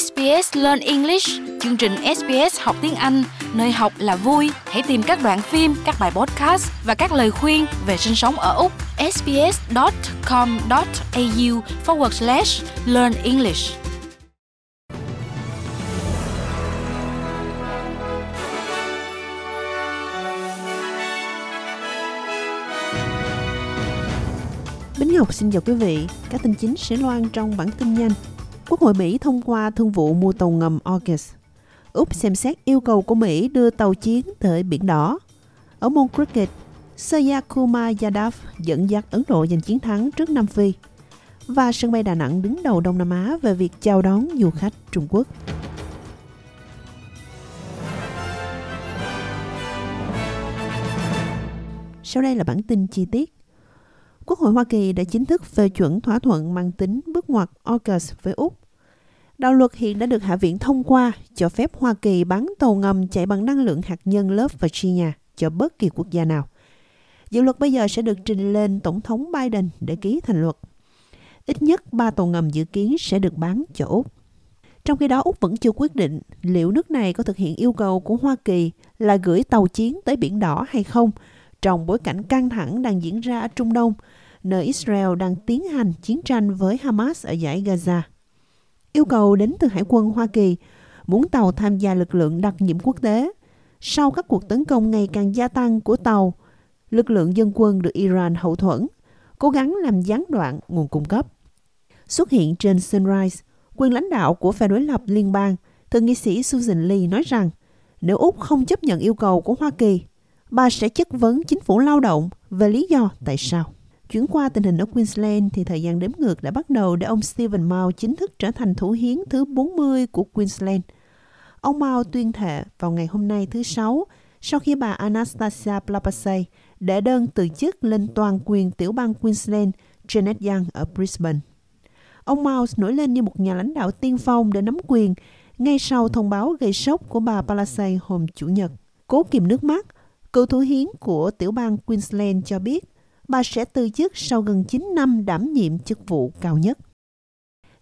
SBS Learn English, chương trình SBS học tiếng Anh, nơi học là vui. Hãy tìm các đoạn phim, các bài podcast và các lời khuyên về sinh sống ở Úc. sbs.com.au forward slash learn English. Bính Ngọc xin chào quý vị. Các tin chính sẽ loan trong bản tin nhanh. Quốc hội Mỹ thông qua thương vụ mua tàu ngầm AUKUS. Úc xem xét yêu cầu của Mỹ đưa tàu chiến tới Biển Đỏ. Ở môn cricket, Sayakuma Yadav dẫn dắt Ấn Độ giành chiến thắng trước Nam Phi. Và sân bay Đà Nẵng đứng đầu Đông Nam Á về việc chào đón du khách Trung Quốc. Sau đây là bản tin chi tiết. Quốc hội Hoa Kỳ đã chính thức phê chuẩn thỏa thuận mang tính bước ngoặt AUKUS với Úc. Đạo luật hiện đã được Hạ viện thông qua cho phép Hoa Kỳ bán tàu ngầm chạy bằng năng lượng hạt nhân lớp Virginia cho bất kỳ quốc gia nào. Dự luật bây giờ sẽ được trình lên Tổng thống Biden để ký thành luật. Ít nhất 3 tàu ngầm dự kiến sẽ được bán cho Úc. Trong khi đó, Úc vẫn chưa quyết định liệu nước này có thực hiện yêu cầu của Hoa Kỳ là gửi tàu chiến tới Biển Đỏ hay không, trong bối cảnh căng thẳng đang diễn ra ở Trung Đông, nơi Israel đang tiến hành chiến tranh với Hamas ở giải Gaza. Yêu cầu đến từ Hải quân Hoa Kỳ muốn tàu tham gia lực lượng đặc nhiệm quốc tế. Sau các cuộc tấn công ngày càng gia tăng của tàu, lực lượng dân quân được Iran hậu thuẫn, cố gắng làm gián đoạn nguồn cung cấp. Xuất hiện trên Sunrise, quyền lãnh đạo của phe đối lập liên bang, thượng nghị sĩ Susan Lee nói rằng nếu Úc không chấp nhận yêu cầu của Hoa Kỳ, bà sẽ chất vấn chính phủ lao động về lý do tại sao. Chuyển qua tình hình ở Queensland thì thời gian đếm ngược đã bắt đầu để ông Stephen Mao chính thức trở thành thủ hiến thứ 40 của Queensland. Ông Mao tuyên thệ vào ngày hôm nay thứ Sáu sau khi bà Anastasia Palaszczuk đệ đơn từ chức lên toàn quyền tiểu bang Queensland Janet Young ở Brisbane. Ông Mao nổi lên như một nhà lãnh đạo tiên phong để nắm quyền ngay sau thông báo gây sốc của bà Palaszczuk hôm Chủ nhật. Cố kìm nước mắt, cựu thủ hiến của tiểu bang Queensland cho biết bà sẽ từ chức sau gần 9 năm đảm nhiệm chức vụ cao nhất.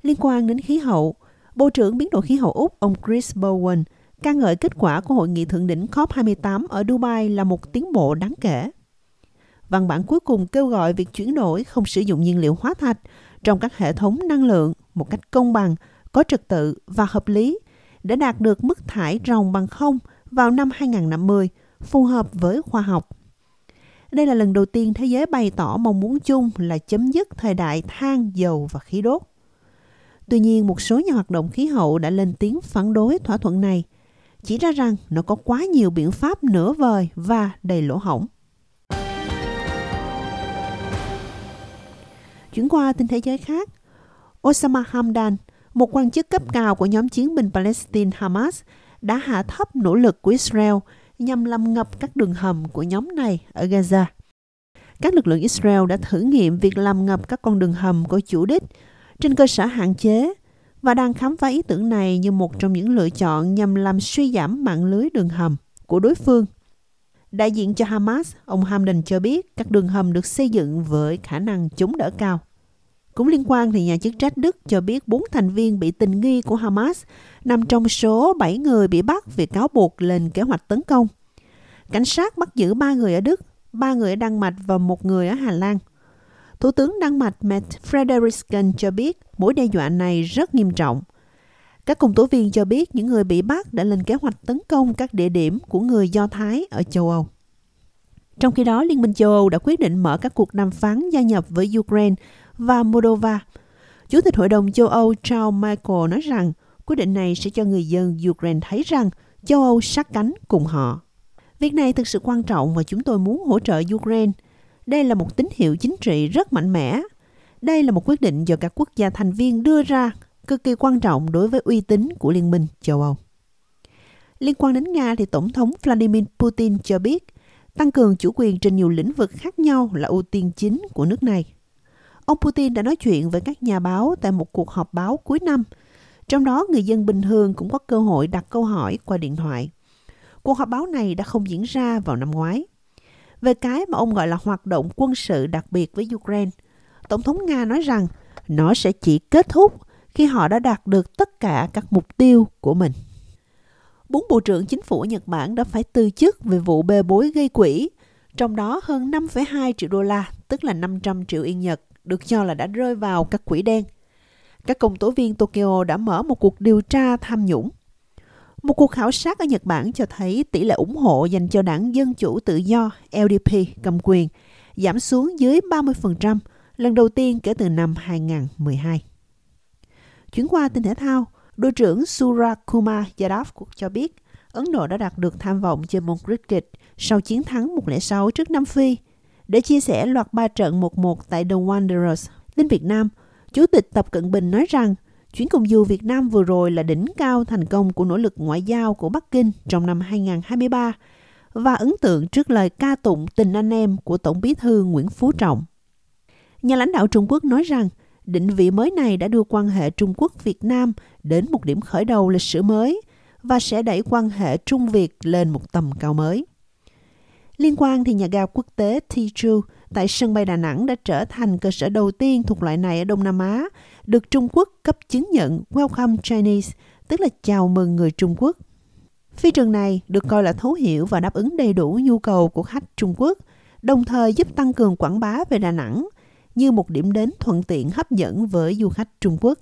Liên quan đến khí hậu, Bộ trưởng biến đổi khí hậu Úc ông Chris Bowen ca ngợi kết quả của hội nghị thượng đỉnh COP28 ở Dubai là một tiến bộ đáng kể. Văn bản cuối cùng kêu gọi việc chuyển đổi không sử dụng nhiên liệu hóa thạch trong các hệ thống năng lượng một cách công bằng, có trật tự và hợp lý để đạt được mức thải ròng bằng không vào năm 2050, phù hợp với khoa học. Đây là lần đầu tiên thế giới bày tỏ mong muốn chung là chấm dứt thời đại than, dầu và khí đốt. Tuy nhiên, một số nhà hoạt động khí hậu đã lên tiếng phản đối thỏa thuận này, chỉ ra rằng nó có quá nhiều biện pháp nửa vời và đầy lỗ hổng. Chuyển qua tin thế giới khác, Osama Hamdan, một quan chức cấp cao của nhóm chiến binh Palestine Hamas, đã hạ thấp nỗ lực của Israel nhằm làm ngập các đường hầm của nhóm này ở Gaza. Các lực lượng Israel đã thử nghiệm việc làm ngập các con đường hầm của chủ đích trên cơ sở hạn chế và đang khám phá ý tưởng này như một trong những lựa chọn nhằm làm suy giảm mạng lưới đường hầm của đối phương. Đại diện cho Hamas, ông Hamdan cho biết các đường hầm được xây dựng với khả năng chống đỡ cao. Cũng liên quan thì nhà chức trách Đức cho biết bốn thành viên bị tình nghi của Hamas nằm trong số 7 người bị bắt vì cáo buộc lên kế hoạch tấn công. Cảnh sát bắt giữ 3 người ở Đức, 3 người ở Đan Mạch và một người ở Hà Lan. Thủ tướng Đan Mạch Mette Frederiksen cho biết mối đe dọa này rất nghiêm trọng. Các công tố viên cho biết những người bị bắt đã lên kế hoạch tấn công các địa điểm của người Do Thái ở châu Âu. Trong khi đó, Liên minh châu Âu đã quyết định mở các cuộc đàm phán gia nhập với Ukraine và Moldova. Chủ tịch Hội đồng châu Âu Charles Michael nói rằng quyết định này sẽ cho người dân Ukraine thấy rằng châu Âu sát cánh cùng họ. Việc này thực sự quan trọng và chúng tôi muốn hỗ trợ Ukraine. Đây là một tín hiệu chính trị rất mạnh mẽ. Đây là một quyết định do các quốc gia thành viên đưa ra, cực kỳ quan trọng đối với uy tín của Liên minh châu Âu. Liên quan đến Nga thì Tổng thống Vladimir Putin cho biết, tăng cường chủ quyền trên nhiều lĩnh vực khác nhau là ưu tiên chính của nước này. Ông Putin đã nói chuyện với các nhà báo tại một cuộc họp báo cuối năm. Trong đó, người dân bình thường cũng có cơ hội đặt câu hỏi qua điện thoại. Cuộc họp báo này đã không diễn ra vào năm ngoái. Về cái mà ông gọi là hoạt động quân sự đặc biệt với Ukraine, Tổng thống Nga nói rằng nó sẽ chỉ kết thúc khi họ đã đạt được tất cả các mục tiêu của mình. Bốn bộ trưởng chính phủ Nhật Bản đã phải từ chức về vụ bê bối gây quỹ, trong đó hơn 5,2 triệu đô la, tức là 500 triệu yên Nhật, được cho là đã rơi vào các quỹ đen. Các công tố viên Tokyo đã mở một cuộc điều tra tham nhũng. Một cuộc khảo sát ở Nhật Bản cho thấy tỷ lệ ủng hộ dành cho đảng Dân Chủ Tự Do LDP cầm quyền giảm xuống dưới 30%, lần đầu tiên kể từ năm 2012. Chuyển qua tin thể thao, đội trưởng Surakuma Yadav cho biết Ấn Độ đã đạt được tham vọng trên môn cricket sau chiến thắng 1-6 trước Nam Phi. Để chia sẻ loạt ba trận 1-1 tại The Wanderers, đến Việt Nam, Chủ tịch Tập Cận Bình nói rằng chuyến công du Việt Nam vừa rồi là đỉnh cao thành công của nỗ lực ngoại giao của Bắc Kinh trong năm 2023 và ấn tượng trước lời ca tụng tình anh em của Tổng bí thư Nguyễn Phú Trọng. Nhà lãnh đạo Trung Quốc nói rằng định vị mới này đã đưa quan hệ Trung Quốc-Việt Nam đến một điểm khởi đầu lịch sử mới và sẽ đẩy quan hệ Trung Việt lên một tầm cao mới. Liên quan thì nhà ga quốc tế Tiju tại sân bay Đà Nẵng đã trở thành cơ sở đầu tiên thuộc loại này ở Đông Nam Á, được Trung Quốc cấp chứng nhận Welcome Chinese, tức là chào mừng người Trung Quốc. Phi trường này được coi là thấu hiểu và đáp ứng đầy đủ nhu cầu của khách Trung Quốc, đồng thời giúp tăng cường quảng bá về Đà Nẵng như một điểm đến thuận tiện hấp dẫn với du khách Trung Quốc.